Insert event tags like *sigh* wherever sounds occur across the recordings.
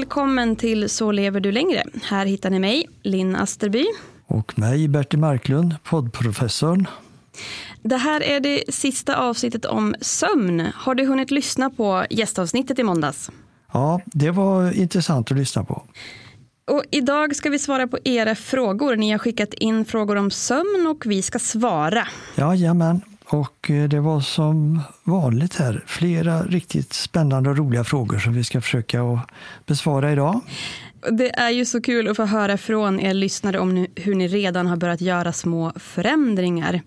Välkommen till Så lever du längre. Här hittar ni mig, Linn Asterby. Och mig, Bertil Marklund, poddprofessorn. Det här är det sista avsnittet om sömn. Har du hunnit lyssna på gästavsnittet i måndags? Ja, det var intressant att lyssna på. Och idag ska vi svara på era frågor. Ni har skickat in frågor om sömn och vi ska svara. Jajamän, och eh, det var som vanligt här flera riktigt spännande och roliga frågor som vi ska försöka att besvara idag. Det är ju så kul att få höra från er lyssnare om hur ni redan har börjat göra små förändringar.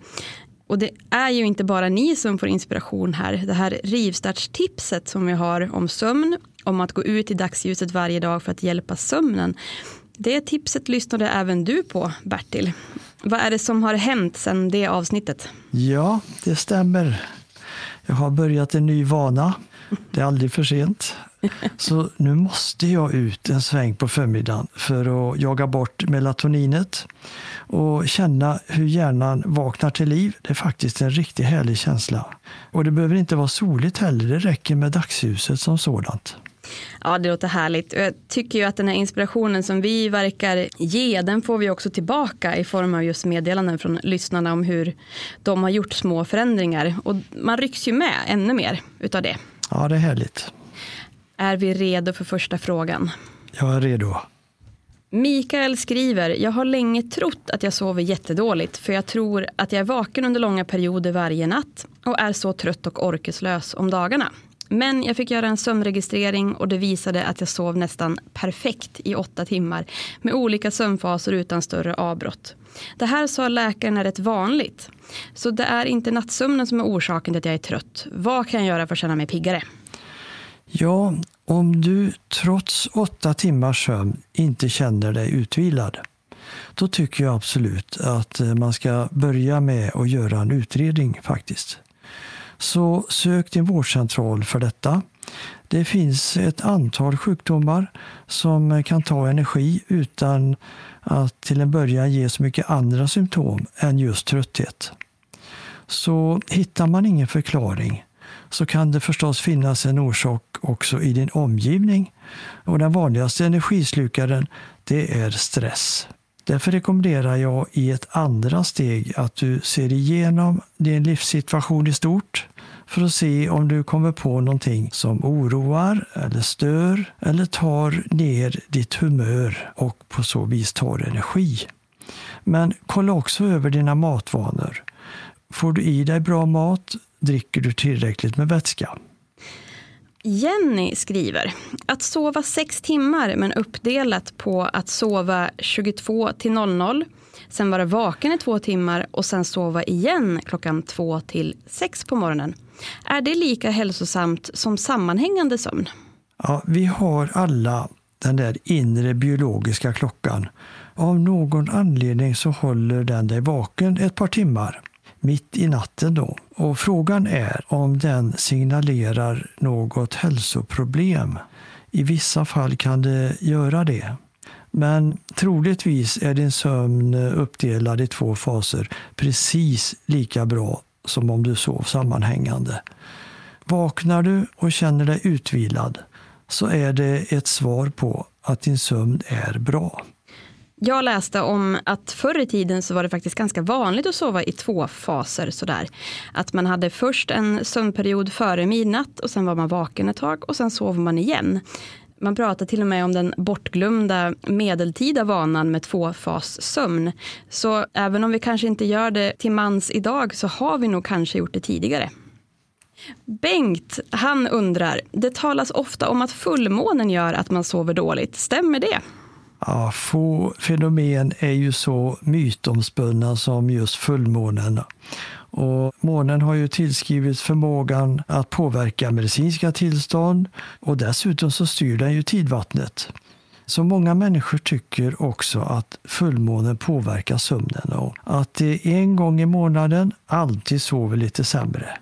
Och det är ju inte bara ni som får inspiration här. Det här rivstartstipset som vi har om sömn, om att gå ut i dagsljuset varje dag för att hjälpa sömnen. Det tipset lyssnade även du på, Bertil. Vad är det som har hänt sedan det avsnittet? Ja, det stämmer. Jag har börjat en ny vana. Det är aldrig för sent. Så nu måste jag ut en sväng på förmiddagen för att jaga bort melatoninet och känna hur hjärnan vaknar till liv. Det är faktiskt en riktigt härlig känsla. Och det behöver inte vara soligt heller, det räcker med dagsljuset som sådant. Ja, det låter härligt. Jag tycker ju att den här inspirationen som vi verkar ge, den får vi också tillbaka i form av just meddelanden från lyssnarna om hur de har gjort små förändringar. Och man rycks ju med ännu mer utav det. Ja, det är härligt. Är vi redo för första frågan? Jag är redo. Mikael skriver, jag har länge trott att jag sover jättedåligt för jag tror att jag är vaken under långa perioder varje natt och är så trött och orkeslös om dagarna. Men jag fick göra en sömnregistrering och det visade att jag sov nästan perfekt i åtta timmar med olika sömnfaser utan större avbrott. Det här sa läkaren är rätt vanligt. Så det är inte nattsömnen som är orsaken till att jag är trött. Vad kan jag göra för att känna mig piggare? Ja, om du trots åtta timmars sömn inte känner dig utvilad, då tycker jag absolut att eh, man ska börja med att göra en utredning faktiskt så sök din vårdcentral för detta. Det finns ett antal sjukdomar som kan ta energi utan att till en början ge så mycket andra symptom än just trötthet. Så hittar man ingen förklaring så kan det förstås finnas en orsak också i din omgivning. Och den vanligaste energislukaren det är stress. Därför rekommenderar jag i ett andra steg att du ser igenom din livssituation i stort för att se om du kommer på någonting som oroar eller stör eller tar ner ditt humör och på så vis tar energi. Men kolla också över dina matvanor. Får du i dig bra mat? Dricker du tillräckligt med vätska? Jenny skriver att sova sex timmar men uppdelat på att sova 22 till 00, sen vara vaken i två timmar och sen sova igen klockan två till sex på morgonen. Är det lika hälsosamt som sammanhängande sömn? Ja, vi har alla den där inre biologiska klockan. Av någon anledning så håller den dig vaken ett par timmar mitt i natten då. Och frågan är om den signalerar något hälsoproblem. I vissa fall kan det göra det. Men troligtvis är din sömn uppdelad i två faser precis lika bra som om du sov sammanhängande. Vaknar du och känner dig utvilad så är det ett svar på att din sömn är bra. Jag läste om att förr i tiden så var det faktiskt ganska vanligt att sova i två faser. Sådär. Att man hade först en sömnperiod före midnatt och sen var man vaken ett tag och sen sov man igen. Man pratar till och med om den bortglömda medeltida vanan med tvåfassömn. Så även om vi kanske inte gör det till mans idag så har vi nog kanske gjort det tidigare. Bengt, han undrar, det talas ofta om att fullmånen gör att man sover dåligt. Stämmer det? Ja, få fenomen är ju så mytomspunna som just fullmånen. Och månen har ju tillskrivits förmågan att påverka medicinska tillstånd och dessutom så styr den ju tidvattnet. Så många människor tycker också att fullmånen påverkar sömnen och att de en gång i månaden alltid sover lite sämre.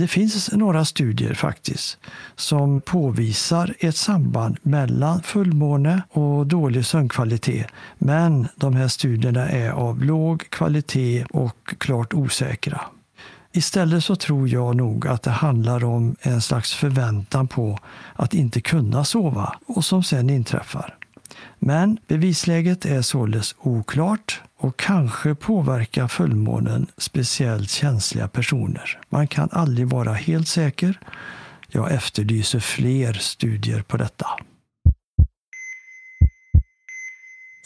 Det finns några studier faktiskt som påvisar ett samband mellan fullmåne och dålig sömnkvalitet. Men de här studierna är av låg kvalitet och klart osäkra. Istället så tror jag nog att det handlar om en slags förväntan på att inte kunna sova och som sen inträffar. Men bevisläget är således oklart och kanske påverkar fullmånen speciellt känsliga personer. Man kan aldrig vara helt säker. Jag efterlyser fler studier på detta.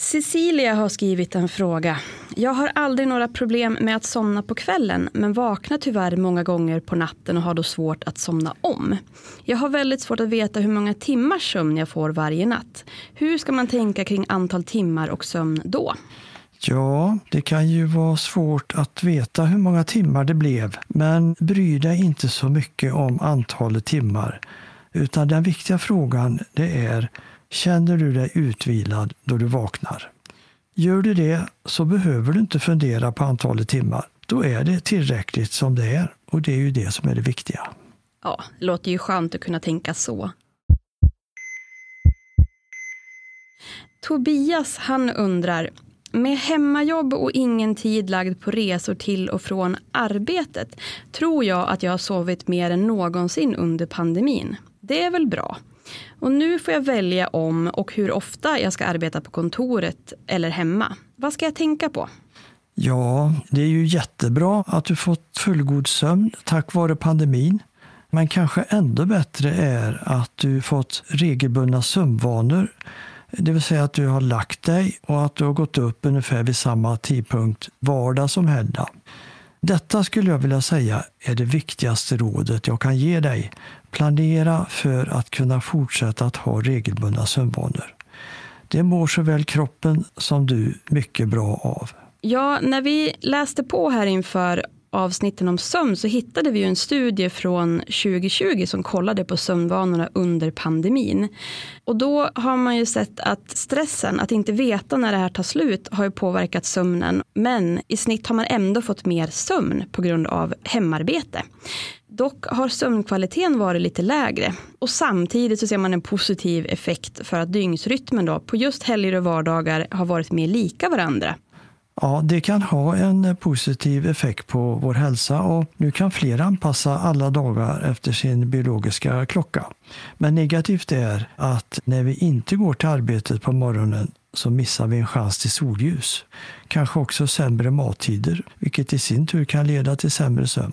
Cecilia har skrivit en fråga. Jag har aldrig några problem med att somna på kvällen men vaknar tyvärr många gånger på natten och har då svårt att somna om. Jag har väldigt svårt att veta hur många timmars sömn jag får varje natt. Hur ska man tänka kring antal timmar och sömn då? Ja, det kan ju vara svårt att veta hur många timmar det blev, men bry dig inte så mycket om antalet timmar. Utan den viktiga frågan det är, känner du dig utvilad då du vaknar? Gör du det så behöver du inte fundera på antalet timmar. Då är det tillräckligt som det är och det är ju det som är det viktiga. Ja, det låter ju skönt att kunna tänka så. Tobias han undrar, med hemmajobb och ingen tid lagd på resor till och från arbetet tror jag att jag har sovit mer än någonsin under pandemin. Det är väl bra. Och nu får jag välja om och hur ofta jag ska arbeta på kontoret eller hemma. Vad ska jag tänka på? Ja, det är ju jättebra att du fått fullgod sömn tack vare pandemin. Men kanske ändå bättre är att du fått regelbundna sömnvanor det vill säga att du har lagt dig och att du har gått upp ungefär vid samma tidpunkt vardag som helgdag. Detta skulle jag vilja säga är det viktigaste rådet jag kan ge dig. Planera för att kunna fortsätta att ha regelbundna sömnvanor. Det mår såväl kroppen som du mycket bra av. Ja, när vi läste på här inför avsnitten om sömn så hittade vi ju en studie från 2020 som kollade på sömnvanorna under pandemin. Och då har man ju sett att stressen, att inte veta när det här tar slut, har ju påverkat sömnen. Men i snitt har man ändå fått mer sömn på grund av hemarbete. Dock har sömnkvaliteten varit lite lägre och samtidigt så ser man en positiv effekt för att dygnsrytmen då på just helger och vardagar har varit mer lika varandra. Ja, det kan ha en eh, positiv effekt på vår hälsa och nu kan fler anpassa alla dagar efter sin biologiska klocka. Men negativt är att när vi inte går till arbetet på morgonen så missar vi en chans till solljus. Kanske också sämre mattider, vilket i sin tur kan leda till sämre sömn.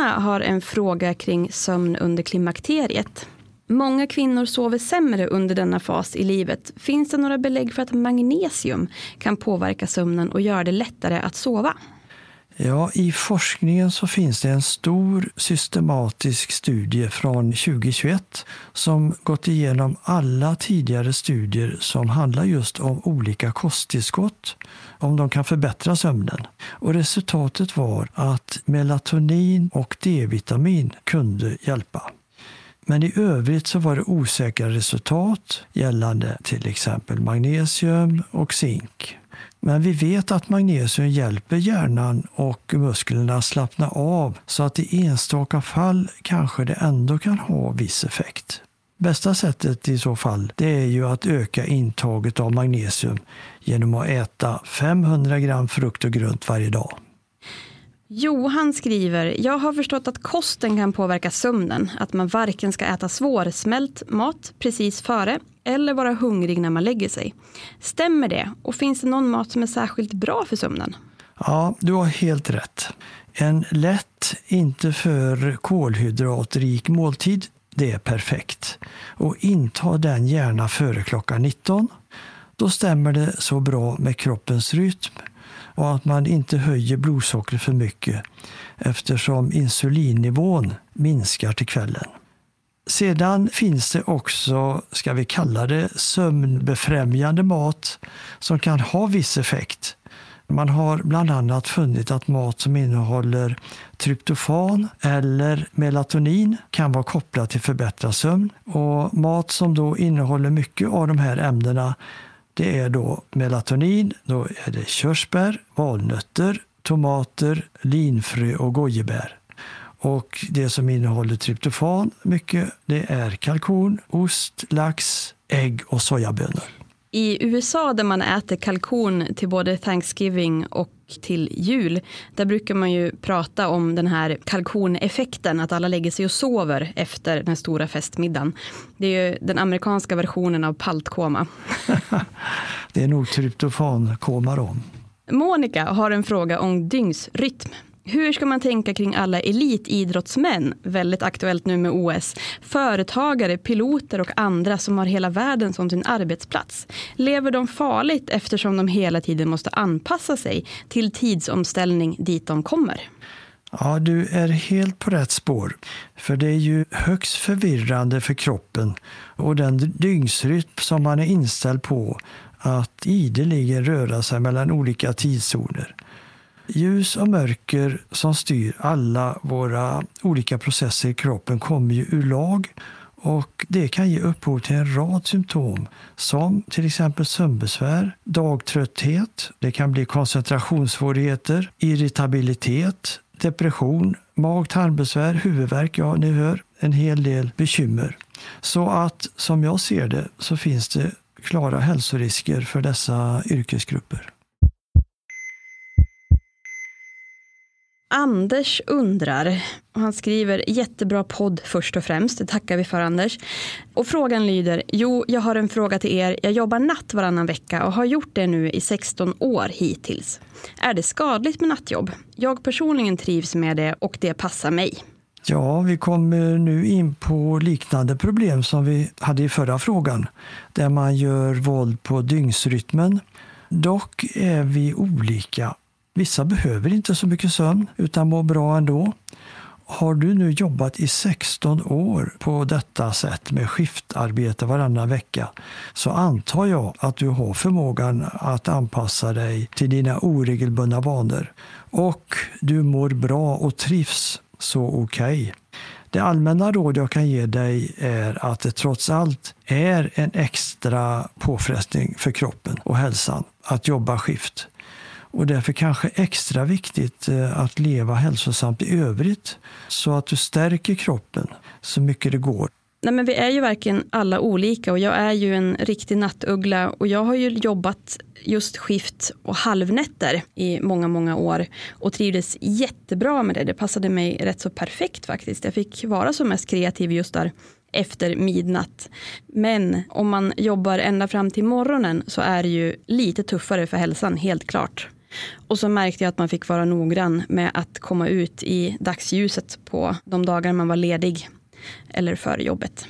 Anna har en fråga kring sömn under klimakteriet. Många kvinnor sover sämre under denna fas i livet. Finns det några belägg för att magnesium kan påverka sömnen och göra det lättare att sova? Ja, i forskningen så finns det en stor systematisk studie från 2021 som gått igenom alla tidigare studier som handlar just om olika kosttillskott, om de kan förbättra sömnen. Och resultatet var att melatonin och D-vitamin kunde hjälpa. Men i övrigt så var det osäkra resultat gällande till exempel magnesium och zink. Men vi vet att magnesium hjälper hjärnan och musklerna att slappna av så att i enstaka fall kanske det ändå kan ha viss effekt. Bästa sättet i så fall det är ju att öka intaget av magnesium genom att äta 500 gram frukt och grönt varje dag. Johan skriver, jag har förstått att kosten kan påverka sömnen. Att man varken ska äta svårsmält mat precis före eller vara hungrig när man lägger sig. Stämmer det? Och finns det någon mat som är särskilt bra för sömnen? Ja, du har helt rätt. En lätt, inte för kolhydratrik måltid, det är perfekt. Och inta den gärna före klockan 19. Då stämmer det så bra med kroppens rytm och att man inte höjer blodsockret för mycket eftersom insulinnivån minskar till kvällen. Sedan finns det också, ska vi kalla det, sömnbefrämjande mat som kan ha viss effekt. Man har bland annat funnit att mat som innehåller tryptofan eller melatonin kan vara kopplad till förbättrad sömn. Och mat som då innehåller mycket av de här ämnena det är då melatonin, då är det körsbär, valnötter, tomater, linfrö och gojebär. Och det som innehåller tryptofan mycket, det är kalkon, ost, lax, ägg och sojabönor. I USA där man äter kalkon till både Thanksgiving och till jul, där brukar man ju prata om den här kalkoneffekten, att alla lägger sig och sover efter den stora festmiddagen. Det är ju den amerikanska versionen av paltkoma. *laughs* det är nog tryptofankoma då. Monica har en fråga om dygnsrytm. Hur ska man tänka kring alla elitidrottsmän, väldigt aktuellt nu med OS, företagare, piloter och andra som har hela världen som sin arbetsplats? Lever de farligt eftersom de hela tiden måste anpassa sig till tidsomställning dit de kommer? Ja, du är helt på rätt spår. För det är ju högst förvirrande för kroppen och den dygnsrytm som man är inställd på att ideligen röra sig mellan olika tidszoner. Ljus och mörker som styr alla våra olika processer i kroppen kommer ju ur lag och det kan ge upphov till en rad symptom som till exempel sömnbesvär, dagtrötthet, det kan bli koncentrationssvårigheter, irritabilitet, depression, mag-tarmbesvär, huvudvärk, ja ni hör, en hel del bekymmer. Så att som jag ser det så finns det klara hälsorisker för dessa yrkesgrupper. Anders undrar, och han skriver jättebra podd först och främst, det tackar vi för Anders. Och frågan lyder, jo jag har en fråga till er, jag jobbar natt varannan vecka och har gjort det nu i 16 år hittills. Är det skadligt med nattjobb? Jag personligen trivs med det och det passar mig. Ja, vi kommer eh, nu in på liknande problem som vi hade i förra frågan, där man gör våld på dygnsrytmen. Dock är vi olika Vissa behöver inte så mycket sömn utan mår bra ändå. Har du nu jobbat i 16 år på detta sätt med skiftarbete varannan vecka så antar jag att du har förmågan att anpassa dig till dina oregelbundna vanor och du mår bra och trivs så okej. Okay. Det allmänna råd jag kan ge dig är att det trots allt är en extra påfrestning för kroppen och hälsan att jobba skift och därför kanske extra viktigt eh, att leva hälsosamt i övrigt så att du stärker kroppen så mycket det går. Nej, men vi är ju verkligen alla olika och jag är ju en riktig nattuggla och jag har ju jobbat just skift och halvnätter i många, många år och trivdes jättebra med det. Det passade mig rätt så perfekt faktiskt. Jag fick vara som mest kreativ just där efter midnatt. Men om man jobbar ända fram till morgonen så är det ju lite tuffare för hälsan, helt klart. Och så märkte jag att man fick vara noggrann med att komma ut i dagsljuset på de dagar man var ledig eller före jobbet.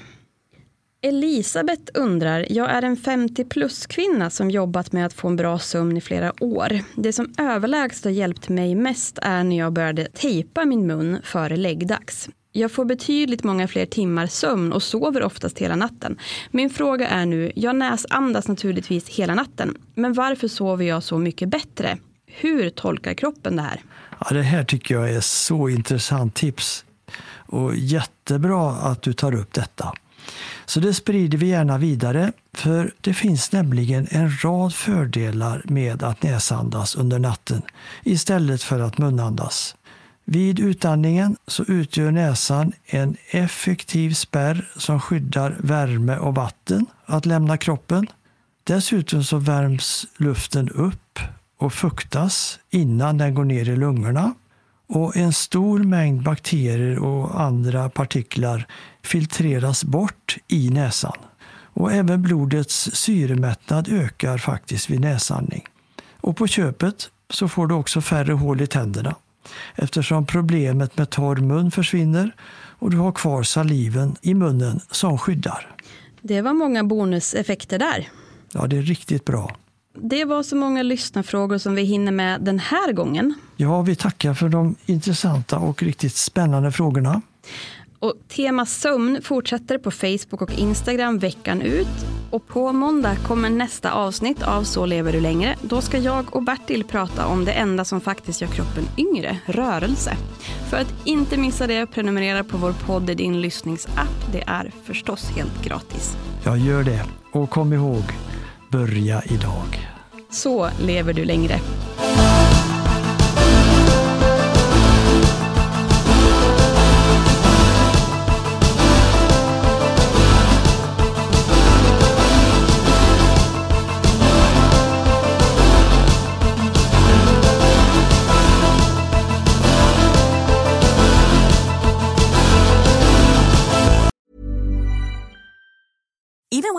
Elisabeth undrar, jag är en 50 plus kvinna som jobbat med att få en bra sömn i flera år. Det som överlägset har hjälpt mig mest är när jag började tejpa min mun före läggdags. Jag får betydligt många fler timmar sömn och sover oftast hela natten. Min fråga är nu, jag näsandas naturligtvis hela natten, men varför sover jag så mycket bättre? Hur tolkar kroppen det här? Ja, det här tycker jag är så intressant tips. Och jättebra att du tar upp detta. Så det sprider vi gärna vidare, för det finns nämligen en rad fördelar med att näsandas under natten istället för att munandas. Vid utandningen så utgör näsan en effektiv spärr som skyddar värme och vatten att lämna kroppen. Dessutom så värms luften upp och fuktas innan den går ner i lungorna. Och en stor mängd bakterier och andra partiklar filtreras bort i näsan. Och även blodets syremättnad ökar faktiskt vid näsandning. Och på köpet så får du också färre hål i tänderna eftersom problemet med torr mun försvinner och du har kvar saliven i munnen som skyddar. Det var många bonuseffekter där. Ja, det är riktigt bra. Det var så många lyssnarfrågor som vi hinner med den här gången. Ja, vi tackar för de intressanta och riktigt spännande frågorna. Och tema sömn fortsätter på Facebook och Instagram veckan ut. Och på måndag kommer nästa avsnitt av Så lever du längre. Då ska jag och Bertil prata om det enda som faktiskt gör kroppen yngre, rörelse. För att inte missa det, prenumerera på vår podd i din lyssningsapp. Det är förstås helt gratis. Jag gör det. Och kom ihåg, börja idag. Så lever du längre.